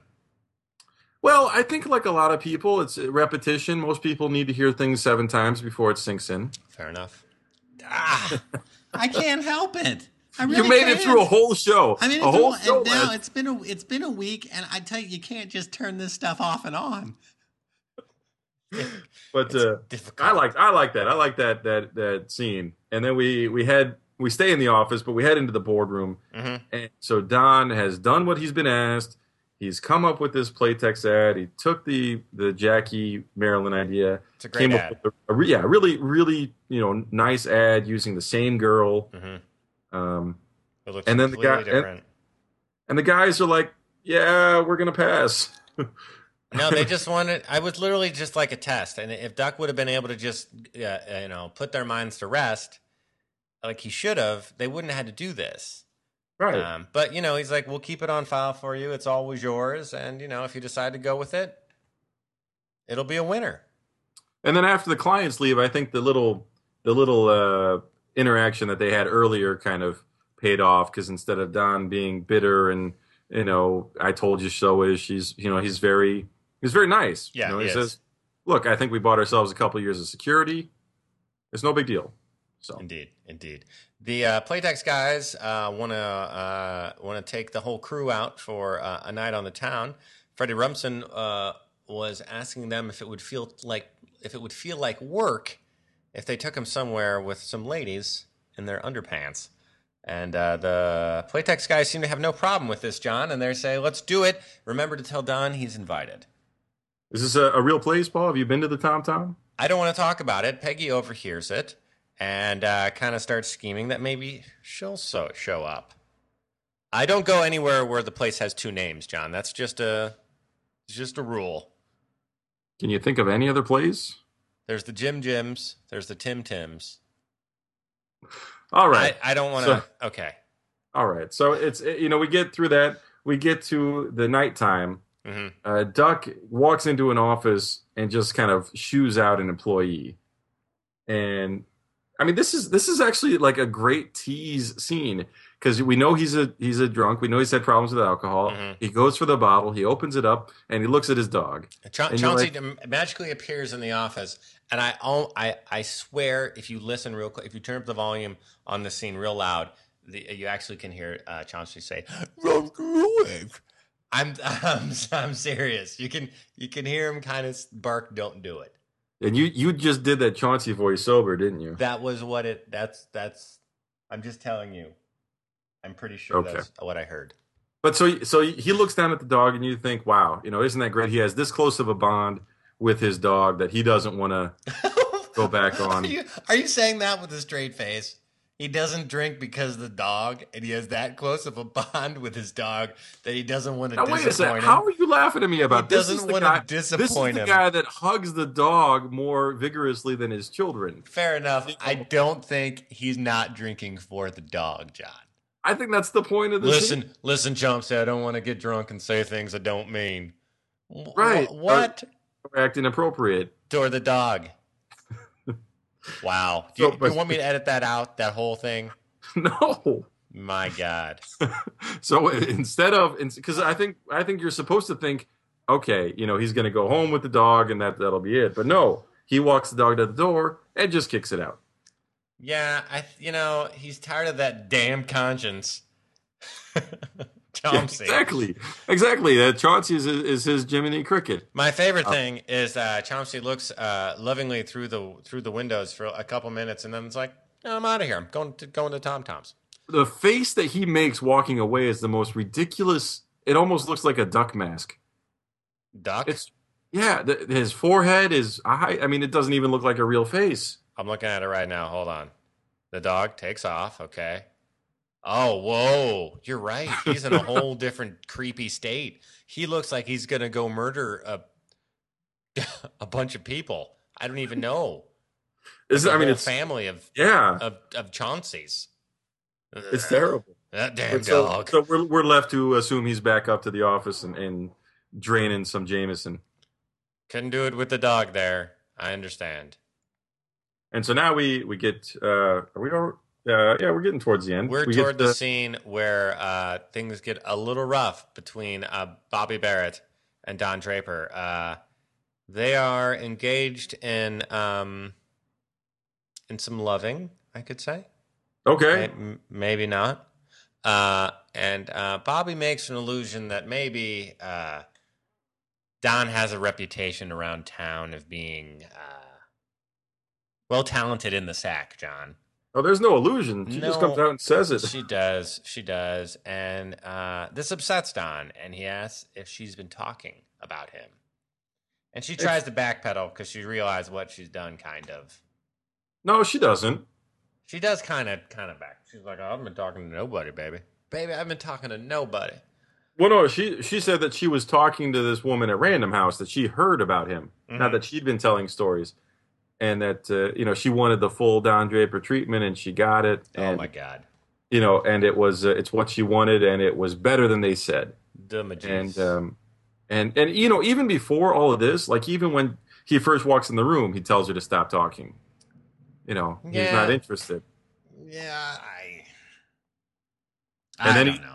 Well, I think like a lot of people, it's repetition. Most people need to hear things seven times before it sinks in. Fair enough. Ah, I can't help it. I really you made it can't. through a whole show, I mean, a whole show. and now it's been a it's been a week, and I tell you, you can't just turn this stuff off and on. but uh, difficult. I like I like that. I like that that that scene. And then we we head we stay in the office, but we head into the boardroom. Mhm. And so Don has done what he's been asked. He's come up with this Playtex ad. He took the the Jackie Marilyn idea. It's a great came ad. up with a, a yeah, really really you know nice ad using the same girl. Mhm. Um, It looks And then the guy- different. and the guys are like, "Yeah, we're gonna pass." No, they just wanted. I was literally just like a test, and if Duck would have been able to just, uh, you know, put their minds to rest, like he should have, they wouldn't have had to do this. right. Um, but you know, he's like, "We'll keep it on file for you. It's always yours, and you know, if you decide to go with it, it'll be a winner." And then after the clients leave, I think the little the little uh, interaction that they had earlier kind of paid off because instead of Don being bitter and you know I told you so is she's you know he's very he's very nice. Yeah, you know, he he says, "Look, I think we bought ourselves a couple years of security. It's no big deal." So Indeed, indeed. The uh, Playtex guys want to uh, want to take the whole crew out for uh, a night on the town. Freddy Rumsen uh, was asking them if it would feel like if it would feel like work if they took him somewhere with some ladies in their underpants. And uh, the Playtex guys seem to have no problem with this, John, and they say, "Let's do it." Remember to tell Don he's invited. is this a, a real place, Paul? Have you been to the Tom Tom? I don't want to talk about it. Peggy overhears it and uh, kind of starts scheming that maybe she'll so show up. I don't go anywhere where the place has two names, John. That's just a it's just a rule. Can you think of any other place? There's the Jim Jims. There's the Tim Tims. All right. I, I don't want to. So- okay. All right. So it's you know we get through that. We get to the nighttime. hmm uh, Duck walks into an office and just kind of shoos out an employee, and I mean this is this is actually like a great tease scene because we know he's a he's a drunk. We know he's had problems with alcohol. Mhm. He goes for the bottle. He opens it up and he looks at his dog. Cha- Chauncey like- magically appears in the office, and I, I, I swear, if you listen real quick, if you turn up the volume on the scene real loud, the, you actually can hear uh, Chauncey say, "Run away." I'm, I'm, I'm serious. You can, you can hear him kind of bark. Don't do it. And you you just did that Chauncey voice sober, didn't you? That was what it. That's, that's. I'm just telling you. I'm pretty sure Okay. that's what I heard. But so so he looks down at the dog and you think, wow, you know, isn't that great? He has this close of a bond with his dog that he doesn't want to go back on. Are you, are you saying that with a straight face? He doesn't drink because of the dog, and he has that close of a bond with his dog that he doesn't want to Now wait a second. him. How are you laughing at me about He this? doesn't the wanna guy, This is the him. guy that hugs the dog more vigorously than his children. Fair enough. I don't think he's not drinking for the dog, John. I think that's the point of the Listen, scene. listen, Chauncey, I don't want to get drunk and say things I don't mean. Right. wh- What? Acting inappropriate. Or the dog. Wow. Do you, So, do but- you want me to edit that out, that whole thing? no. My God. So uh, instead of because I think I think you're supposed to think, okay, you know, he's going to go home with the dog and that that'll be it. But no, he walks the dog to the door and just kicks it out. Yeah, I you know, he's tired of that damn conscience. Yeah, Chauncey. exactly, exactly. Uh, Chauncey is, is his Jiminy Cricket. My favorite Oh. thing is uh, Chauncey looks uh, lovingly through the through the windows for a couple minutes, and then it's like, "No, I'm out of here. I'm going to going to Tom Tom's. The face that he makes walking away is the most ridiculous. It almost looks like a duck mask. Duck. It's yeah, the, his forehead is. I, I mean, it doesn't even look like a real face. I'm looking at it right now. Hold on. The dog takes off. Okay. Oh, whoa! You're right. He's in a whole different creepy state. He looks like he's gonna go murder a a bunch of people. I don't even know. It's, I mean, it's family of yeah, of of Chauncey's. it's terrible. Uh, that damn so, dog. so we're we're left to assume he's back up to the office and, and draining some Jameson. Couldn't do it with the dog there. I understand. And so now we we get uh are we all, uh yeah we're getting towards the end. We're we toward the uh, scene where uh, things get a little rough between uh, Bobbie Barrett and Don Draper. Uh, they are engaged in um, in some loving, I could say. okay. May- m- maybe not. Uh, and uh, Bobby makes an illusion that maybe uh, Don has a reputation around town of being uh, well talented in the sack, John. Oh, there's no illusion. She just comes out and says it. She does. She does. And uh, this upsets Don, and he asks if she's been talking about him. And she tries to backpedal because she realized what she's done, kind of. No, she doesn't. She does kind of, kind of back. She's like, oh, "I've been talking to nobody, baby. Baby, I've been talking to nobody." Well, no, she she said that she was talking to this woman at Random House that she heard about him, not Mhm. that she'd been telling stories, and that uh, you know she wanted the full Don Draper treatment and she got it, oh and my god, you know, and it was uh, it's what she wanted, and it was better than they said. the magician. and um, and and you know even before all of this, like even when he first walks in the room, he tells her to stop talking. You know, he's not interested. yeah, I. And I then don't he- know.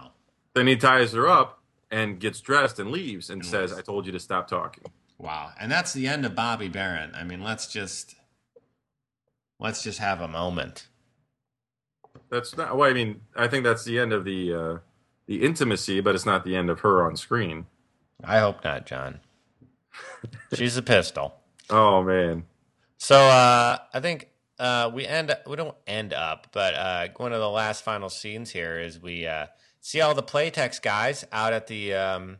Then he ties her up and gets dressed and leaves and And says, "I told you to stop talking." Wow. And that's the end of Bobbie Barrett. I mean, let's just let's just have a moment. That's not. Well, I mean, I think that's the end of the uh, the intimacy, but it's not the end of her on screen. I hope not, John. She's a pistol. Oh man, So uh, I think uh, we end. We don't end up, but uh, one of the last final scenes here is we uh, see all the Playtex guys out at the um,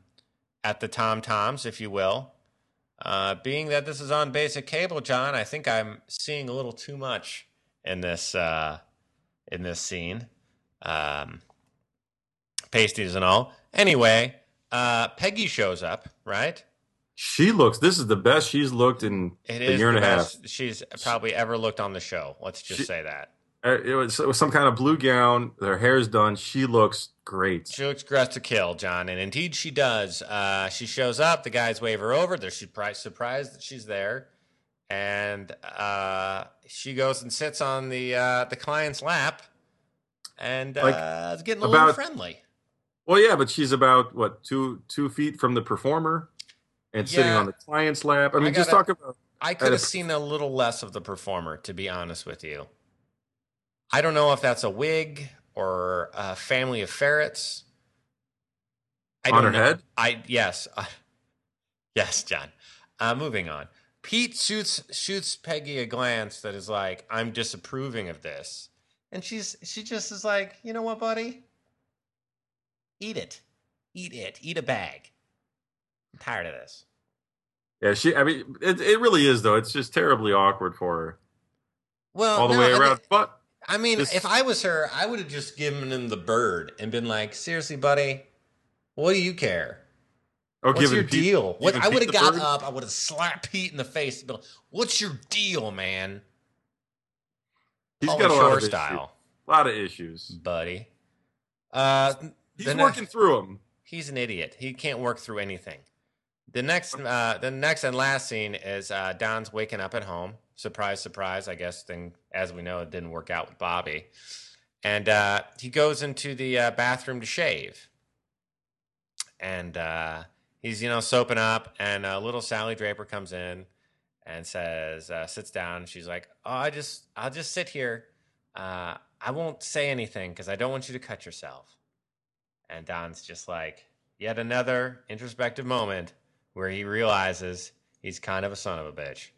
at the Tom Toms, if you will. Uh, being that this is on basic cable, John, I think I'm seeing a little too much in this uh, in this scene. Um, pasties and all. Anyway, uh, Peggy shows up, right? she looks. This is the best she's looked in It a is year and a half. she's probably ever looked on the show. Let's just She- say that. Uh, It was, it was some kind of blue gown. Her hair's done. She looks great. She looks dressed to kill, John, and indeed she does. Uh, she shows up. The guys wave her over. They're surprised, surprised that she's there, and uh, she goes and sits on the uh, the client's lap, and uh, Like, it's getting a little friendly. Well, yeah, but she's about what two two feet from the performer, and sitting on the client's lap. I mean, I just gotta- talk about. I could have seen a little less of the performer, to be honest with you. I don't know if that's a wig or a family of ferrets. I On don't her know. head? I yes, uh, yes, John. Uh, moving on. Pete shoots shoots Peggy a glance that is like, "I'm disapproving of this," and she's she just is like, "You know what, buddy? Eat it, eat it, eat a bag." I'm tired of this. Yeah, she. I mean, it it really is though. It's just terribly awkward for her Well, all the no, way I around. but I mean, This- if I was her, I would have just given him the bird and been like, "Seriously, buddy, what do you care? Or What's your Pete- deal?" What, I would have got bird? up. I would have slapped Pete in the face. And been like, What's your deal, man? He's Pauly got a lot of style, A lot of issues. buddy. Uh, He's working next- through them. he's an idiot. He can't work through anything. The next, uh, the next and last scene is uh, Don's waking up at home. Surprise, surprise. I guess thing as we know, it didn't work out with Bobbie, and uh, he goes into the uh, bathroom to shave, and uh, he's you know soaping up, and uh, little Sally Draper comes in and says, uh, sits down. She's like, "Oh, I just, I'll just sit here. Uh, I won't say anything because I don't want you to cut yourself." And Don's just like, yet another introspective moment where he realizes he's kind of a son of a bitch.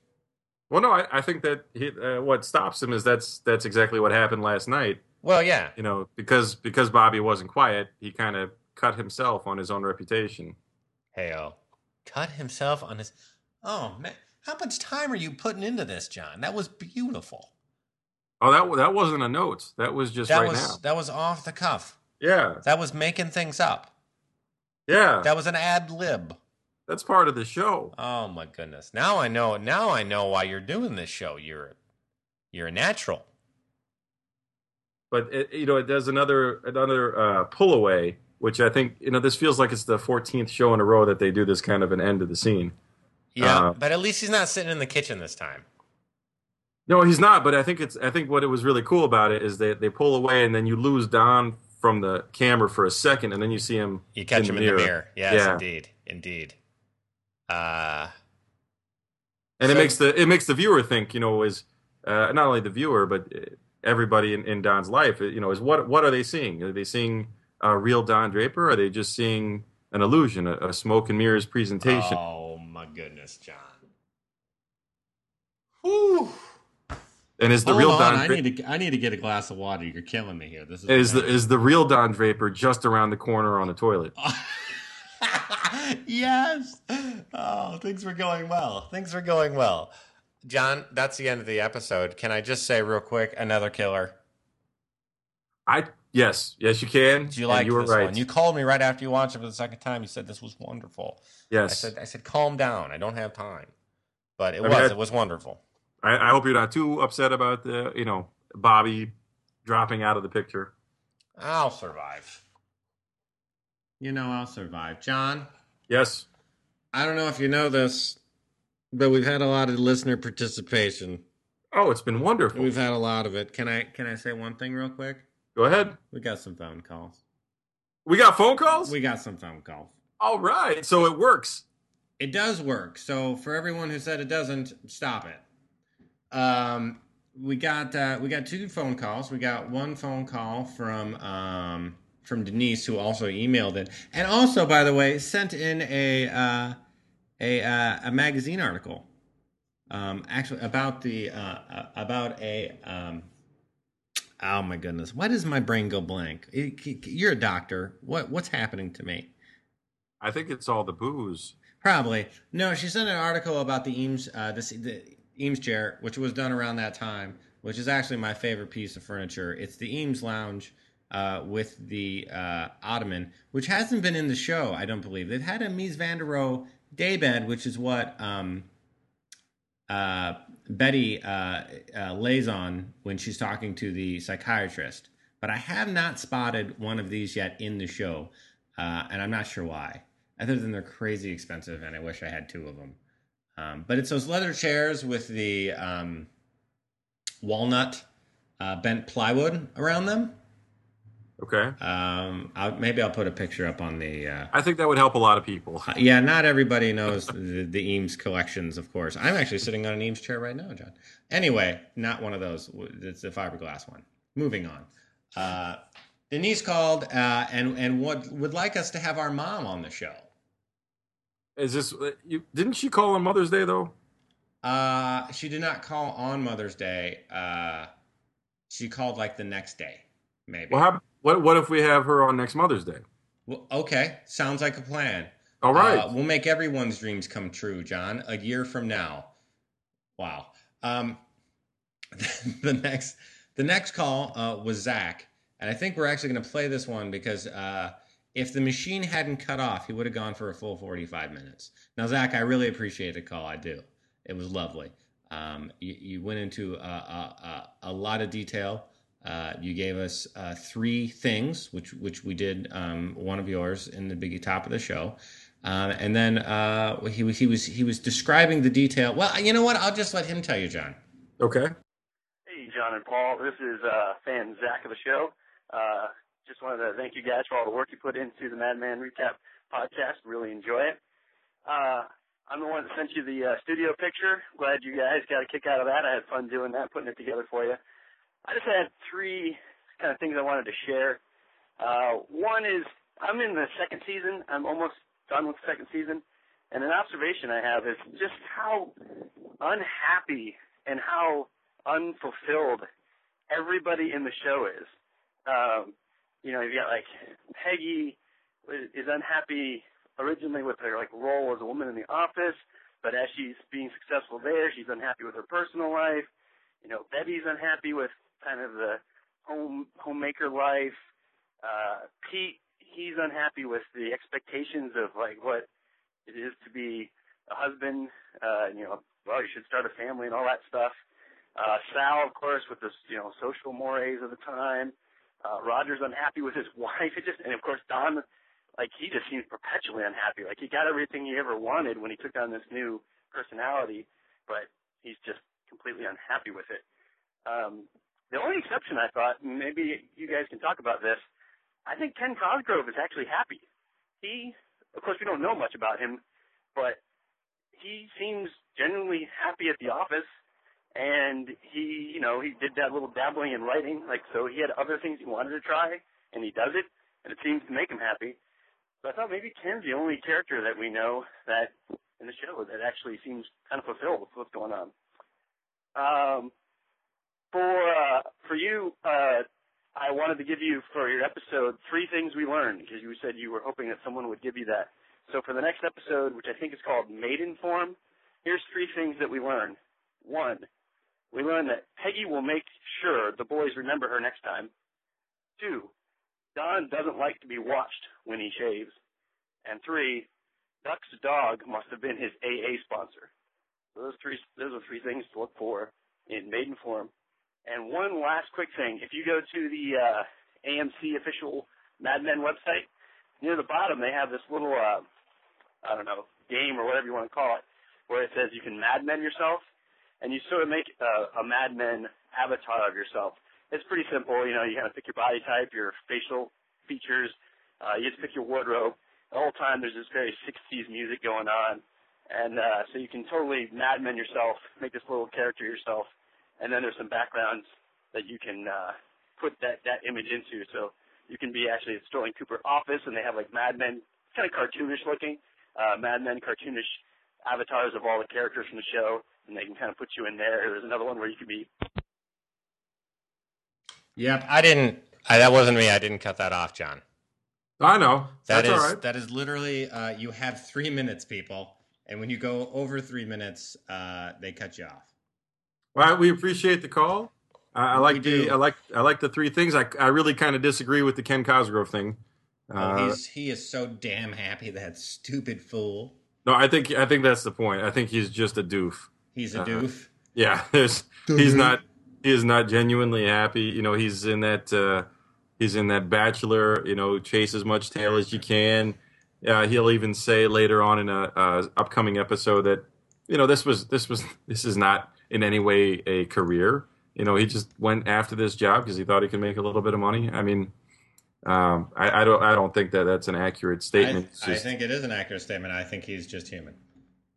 Well, no, I, I think that he, uh, what stops him is that's that's exactly what happened last night. Well, yeah, You know, because because Bobbie wasn't quiet, he kind of cut himself on his own reputation. heyo, cut himself on his. Oh man, how much time are you putting into this, John? That was beautiful. Oh, that that wasn't a note. That was just that right was now. that was off the cuff. Yeah, That was making things up. yeah. That was an ad lib. That's part of the show. Oh my goodness! Now I know. Now I know why you're doing this show. You're you're a natural. But it, you know, it does another another uh, pull away, which I think you know this feels like it's the 14th show in a row that they do this kind of an end of the scene. Yeah, Uh, but at least he's not sitting in the kitchen this time. No, he's not. But I think it's. I think what it was really cool about it is that they pull away and then you lose Don from the camera for a second, and then you see him. You catch in him the in the mirror. mirror. Yes, Yeah. indeed, indeed. Uh, and it makes the it makes the viewer think. You know, is uh, not only the viewer but everybody in, in Don's life. You know, is what what are they seeing? Are they seeing a real Don Draper? Or are they just seeing an illusion, a, a smoke and mirrors presentation? oh my goodness, John. Whew. and is the Hold real on, Don I Dra- need to. I need to get a glass of water. You're killing me here. This is is the is the real Don Draper just around the corner on the toilet? yes. Oh, things were going well. Things were going well. John, that's the end of the episode. Can I just say real quick, another killer? I yes yes you can. Did you like you were right. one? You called me right after you watched it for the second time. You said this was wonderful. Yes, I said, I said, calm down. I don't have time. But it I mean, was. I- it was wonderful. I, I hope you're not too upset about the you know Bobbie dropping out of the picture. I'll survive. You know, I'll survive, John. Yes. I don't know if you know this, but we've had a lot of listener participation. Oh, it's been wonderful. We've had a lot of it. Can I can I say one thing real quick? Go ahead. We got some phone calls. We got phone calls. We got some phone calls. All right, so it works. It does work. So for everyone who said it doesn't, stop it. Um, we got uh, we got two phone calls. We got one phone call from um, from Denise, who also emailed it, and also, by the way, sent in a uh, a uh, a magazine article. Um, actually, about the uh, uh, about a um, oh my goodness, why does my brain go blank? It- You're a doctor. What what's happening to me? I think it's all the booze. Probably no. She sent an article about the Eames, uh, this the Eames chair, which was done around that time, which is actually my favorite piece of furniture. It's the Eames lounge uh, with the uh, ottoman, which hasn't been in the show. I don't believe they've had a Mies van der Rohe daybed, which is what um, uh, Betty uh, uh, lays on when she's talking to the psychiatrist. But I have not spotted one of these yet in the show, uh, and I'm not sure why. Other than they're crazy expensive, and I wish I had two of them. Um, but it's those leather chairs with the um, walnut bent plywood around them. Okay, Um, I'll, maybe I'll put a picture up on the. Uh, I think that would help a lot of people. uh, yeah, not everybody knows the, the Eames collections, of course. I'm actually sitting on an Eames chair right now, John. Anyway, not one of those. It's the fiberglass one. Moving on. Uh, Denise called uh, and and would would like us to have our mom on the show. Is this? You, didn't she call on Mother's Day though? Uh, she did not call on Mother's Day. Uh, she called like the next day, maybe. Well, how, what what if we have her on next Mother's Day? Well, okay, sounds like a plan. All right. Uh, we'll make everyone's dreams come true, John. A year from now. Wow. Um, the next The next call uh, was Zach, and I think we're actually going to play this one because uh, if the machine hadn't cut off, he would have gone for a full 45 minutes. Now, Zach, I really appreciate the call. I do. It was lovely. Um, you, you, went into a, a, a, lot of detail. Uh, you gave us uh, three things, which which we did. Um, one of yours in the big top of the show, uh, and then uh, he was he was he was describing the detail. Well, you know what? I'll just let him tell you, John. Okay. Hey, John and Paul. This is uh, fan Zach of the show. Uh, just wanted to thank you guys for all the work you put into the Mad Men Recap podcast. Really enjoy it. Uh, I'm the one that sent you the uh, studio picture. Glad you guys got a kick out of that. I had fun doing that, putting it together for you. I just had three kind of things I wanted to share. Uh, one is I'm in the second season. I'm almost done with the second season. And an observation I have is just how unhappy and how unfulfilled everybody in the show is. Um, you know, you've got like Peggy is unhappy originally with her like role as a woman in the office, but as she's being successful there, she's unhappy with her personal life. You know, Betty's unhappy with kind of the home homemaker life. Uh, Pete, he's unhappy with the expectations of like what it is to be a husband. Uh, you know, well, you should start a family and all that stuff. Uh, Sal, of course, with the you know social mores of the time. Uh, Roger's unhappy with his wife. It just, and of course Don, like he just seems perpetually unhappy. Like he got everything he ever wanted when he took on this new personality, but he's just completely unhappy with it. Um, the only exception I thought, and maybe you guys can talk about this, I think Ken Cosgrove is actually happy. He, of course, we don't know much about him, but he seems genuinely happy at the office and he, you know, he did that little dabbling in writing, like so he had other things he wanted to try, and he does it, and it seems to make him happy. So I thought maybe Ken's the only character that we know that in the show that actually seems kind of fulfilled with what's going on. Um, for uh, for you, uh, I wanted to give you for your episode three things we learned because you said you were hoping that someone would give you that. So for the next episode, which I think is called Maidenform, here's three things that we learned. One, we learn that Peggy will make sure the boys remember her next time. Two, Don doesn't like to be watched when he shaves. And three, Duck's dog must have been his AA sponsor. So those three, those are three things to look for in Maidenform. And one last quick thing: if you go to the uh, AMC official Mad Men website, near the bottom they have this little, uh, I don't know, game or whatever you want to call it, where it says you can Mad Men yourself and you sort of make a, a Mad Men avatar of yourself. It's pretty simple. You know, you kind of pick your body type, your facial features. Uh, you just pick your wardrobe. The whole time there's this very 60s music going on. And uh, so you can totally Mad Men yourself, make this little character yourself. And then there's some backgrounds that you can uh, put that, that image into. So you can be actually at Sterling Cooper office, and they have like Mad Men, kind of cartoonish looking, uh, Mad Men cartoonish avatars of all the characters from the show and they can kind of put you in there. There's another one where you could be. Yep, I didn't. I, that wasn't me. I didn't cut that off, John. I know. That That's is, all right. That is literally. Uh, you have three minutes, people, and when you go over three minutes, uh, they cut you off. Well, we appreciate the call. I, I like the. I like. I like the three things. I. I really kind of disagree with the Ken Cosgrove thing. Oh, uh, he's he is so damn happy that stupid fool. No, I think I think that's the point. I think he's just a doof. He's a uh, doof. Yeah, there's he's not he is not genuinely happy. You know, he's in that uh, he's in that bachelor. You know, chase as much tail as you can. Uh, he'll even say later on in a, a upcoming episode that you know this was this was this is not in any way a career. You know, he just went after this job because he thought he could make a little bit of money. I mean, um, I, I, don't I don't think that that's an accurate statement. I, just, I, think it is an accurate statement. I think he's just human.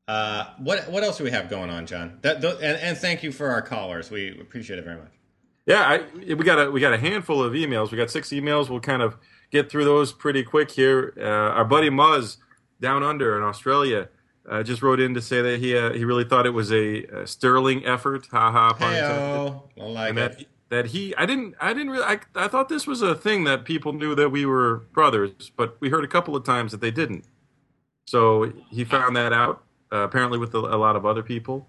Uh, what what else do we have going on, John? That, th- and, and thank you for our callers. We appreciate it very much. Yeah, I, we got a we got a handful of emails. We got six emails. We'll kind of get through those pretty quick here. Uh, our buddy Muzz down under in Australia uh, just wrote in to say that he uh, he really thought it was a, a sterling effort. Ha ha. Heyo, I like and that, that he I didn't I didn't really I, I thought this was a thing that people knew that we were brothers, but we heard a couple of times that they didn't. So he found that out uh, apparently with a, a, lot of other people.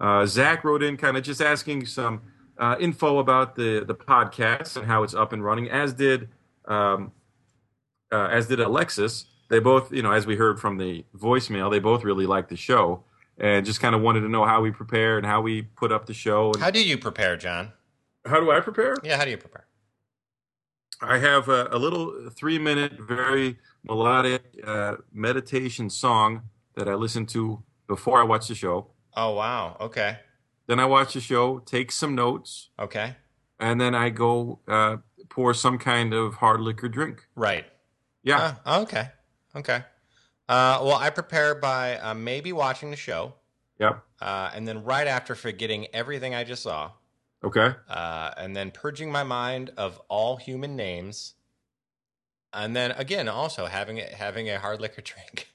Uh, Zach wrote in kind of just asking some uh, info about the the podcast and how it's up and running, as did um, uh, as did Alexis. They both, you know, as we heard from the voicemail, they both really liked the show and just kind of wanted to know how we prepare and how we put up the show. And How do you prepare, John? how do I prepare? Yeah, how do you prepare? I have a, a little three minute, very melodic uh, meditation song that I listen to before I watch the show. Oh wow. Okay. Then I watch the show, take some notes, Okay. and then I go uh, pour some kind of hard liquor drink. Right. Yeah. Uh, okay. Okay. Uh, well, I prepare by uh, maybe watching the show, Yep. uh, and then right after forgetting everything I just saw, Okay. uh, and then purging my mind of all human names, and then again also having a, having a hard liquor drink.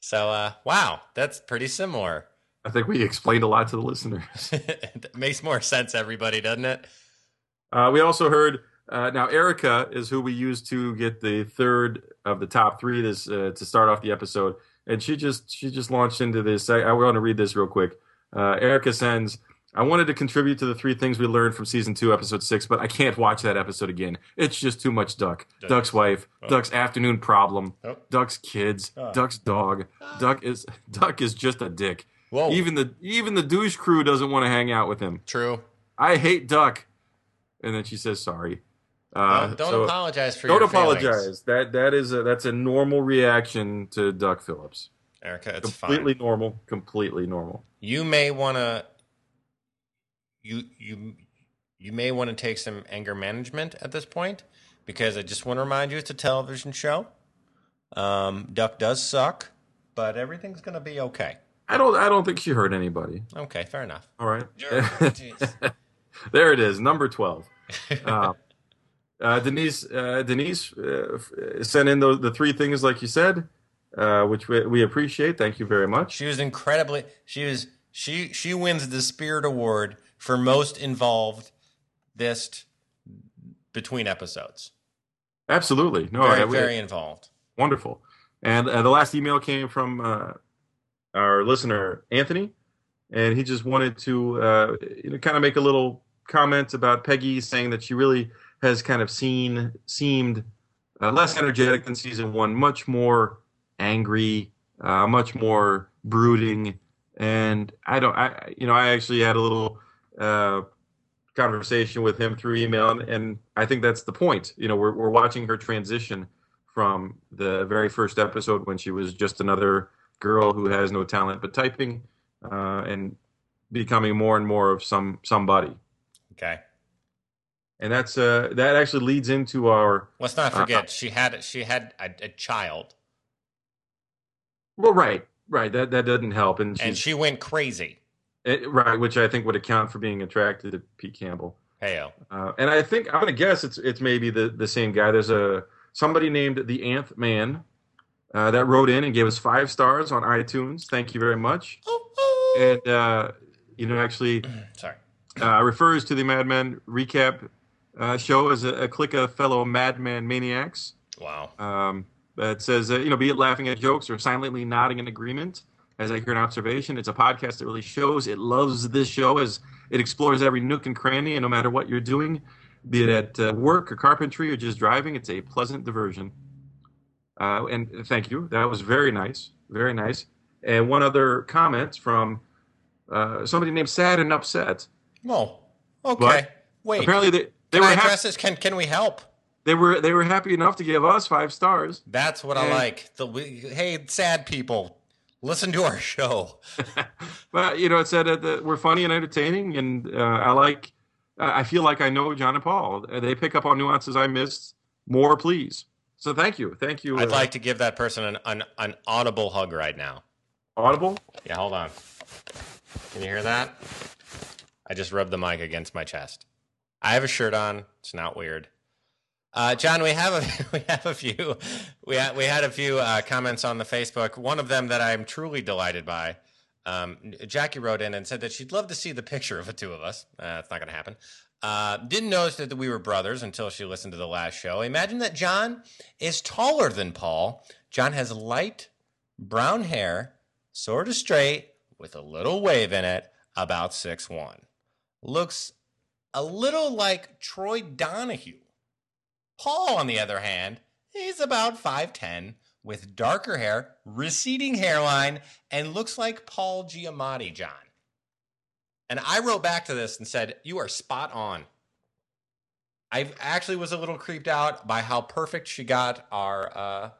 so uh, wow, that's pretty similar. I think we explained a lot to the listeners. it makes more sense, everybody, doesn't it? Uh, we also heard uh, now Erica is who we used to get the third of the top three this uh, to start off the episode, and she just she just launched into this. I, I want to read this real quick. Uh, Erica sends. I wanted to contribute to the three things we learned from season two, episode six, but I can't watch that episode again. It's just too much Duck. Duck. Duck's wife, Oh. Duck's afternoon problem, Oh. Duck's kids, Oh. Duck's dog. Duck is Duck is just a dick. Whoa. Even the even the douche crew doesn't want to hang out with him. True. I hate Duck. And then she says sorry. Uh, Well, don't so- apologize for don't feelings, apologize. That that is a, that's a normal reaction to Duck Phillips. Erica. It's completely fine. normal. Completely normal. You may want to. You you you may want to take some anger management at this point because I just want to remind you it's a television show. Um, Duck does suck, but everything's gonna be okay. I don't I don't think she hurt anybody. Okay, fair enough. All right. There it is, number twelve. Uh, uh, Denise uh, Denise uh, sent in the, the three things like you said, uh, which we, we appreciate. Thank you very much. She was incredibly. She was. She she wins the Spirit Award for most involved this between episodes. Absolutely. No, Very I- we- very involved. Wonderful. And uh, the last email came from uh, our listener Anthony, and he just wanted to uh, you know kind of make a little comment about Peggy, saying that she really has kind of seen seemed uh, less energetic than season one, much more angry, uh, much more brooding, and I don't, I you know, I actually had a little. Uh, conversation with him through email and, and i think that's the point you know we're, we're watching her transition from the very first episode when she was just another girl who has no talent but typing uh, and becoming more and more of some somebody Okay. And that's uh, that actually leads into our Let's not Uh, forget she had she had a, a child well right right that that doesn't help and, and she went crazy. eh, right which i think would account for being attracted to pete campbell Heyo. Uh, and I think I'm gonna guess it's it's maybe the the same guy. There's a somebody named the Anth Man uh, that wrote in and gave us five stars on iTunes. Thank you very much. And uh, you know, actually Sorry. uh, refers to the Mad Men recap uh, show as a, a clique of fellow Mad Men maniacs. Wow. Um, that says, uh, you know, be it laughing at jokes or silently nodding in agreement. As I hear an observation, it's a podcast that really shows it loves this show as it explores every nook and cranny, and no matter what you're doing, be it at uh, work or carpentry or just driving, it's a pleasant diversion. Uh, and thank you. That was very nice. Very nice. And one other comment from uh, somebody named Sad and Upset. Oh. Okay. But Wait. Apparently, they, they can were this? Can can we help? they were they were happy enough to give us five stars. That's what I like. The we, hey, sad people, listen to our show. but you know, it said that we're funny and entertaining, and uh, I like. I feel like I know John and Paul. They pick up on nuances I missed. More, please. So thank you, thank you. I'd uh, like to give that person an, an an audible hug right now. Audible. Yeah, hold on. Can you hear that? I just rubbed the mic against my chest. I have a shirt on. It's not weird. Uh, John, we have a we have a few we had we had a few uh, comments on the Facebook. One of them that I'm truly delighted by. Um, Jackie wrote in and said that she'd love to see the picture of the two of us. Uh, it's not going to happen. Uh, didn't notice that we were brothers until she listened to the last show. Imagine that John is taller than Paul. John has light brown hair, sort of straight, with a little wave in it, about six one. Looks a little like Troy Donahue. Paul, on the other hand, he's about 5'10 with darker hair, receding hairline, and looks like Paul Giamatti, John. And I wrote back to this and said, You are spot on. I actually was a little creeped out by how perfect she got our uh,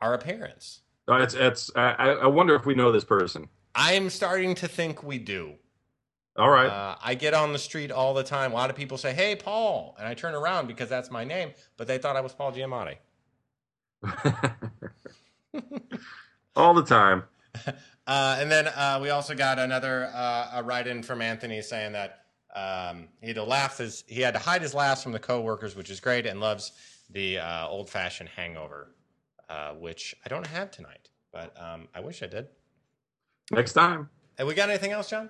our appearance. Uh, it's it's. I, I wonder if we know this person. I'm starting to think we do. All right. Uh, I get on the street all the time. A lot of people say, "Hey, Paul," and I turn around because that's my name, but they thought I was Paul Giamatti. all the time. Uh, and then uh, we also got another uh, a write-in from Anthony saying that um, he had to laugh his, he had to hide his laughs from the coworkers, which is great, and loves the uh, old-fashioned hangover, uh, which I don't have tonight, but um, I wish I did. Next time. Hey, we got anything else, John?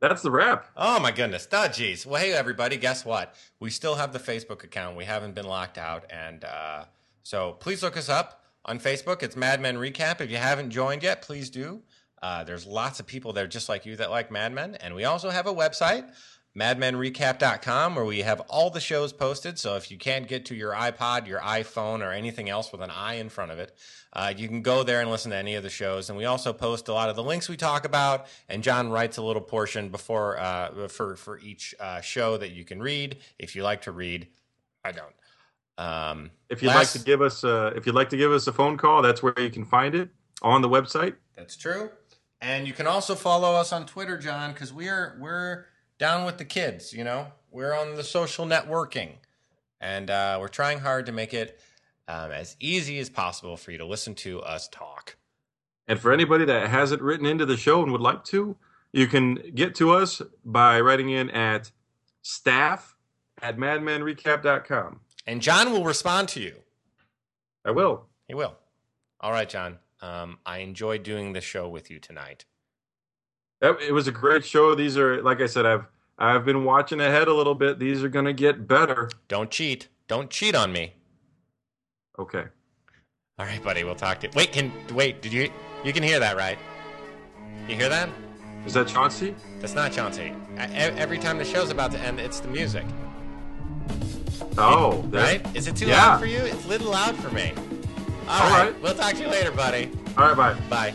That's the wrap. Oh my goodness. Oh, geez. Well, hey everybody, guess what? We still have the Facebook account. We haven't been locked out, and uh, so please look us up on Facebook. It's Mad Men Recap. If you haven't joined yet, please do. Uh, there's lots of people there just like you that like Mad Men, and we also have a website, madmenrecap.com, where we have all the shows posted. So if you can't get to your iPod, your iPhone, or anything else with an i in front of it, uh, you can go there and listen to any of the shows. And we also post a lot of the links we talk about. And John writes a little portion before uh, for for each uh, show that you can read if you like to read. I don't. Um, If you'd last- like to give us, a, if you'd like to give us a phone call, that's where you can find it on the website. That's true. And you can also follow us on Twitter, John, because we're we're down with the kids. You know, we're on the social networking, and uh, we're trying hard to make it um, as easy as possible for you to listen to us talk. And for anybody that hasn't written into the show and would like to, you can get to us by writing in at staff at madmenrecap.com. And John will respond to you. I will. He will. All right, John. Um, I enjoyed doing the show with you tonight. It was a great show. These are, like I said, I've I've been watching ahead a little bit. These are going to get better. Don't cheat. Don't cheat on me. Okay. All right, buddy. We'll talk to you. Wait, can wait? Did you you can hear that, right? You hear that? Is that Chauncey? That's not Chauncey. E- Every time the show's about to end, it's the music. Oh, that- Right? Is it too Yeah. loud for you? It's a little loud for me. All All right. right. We'll talk to you later, buddy. All right, bye. Bye.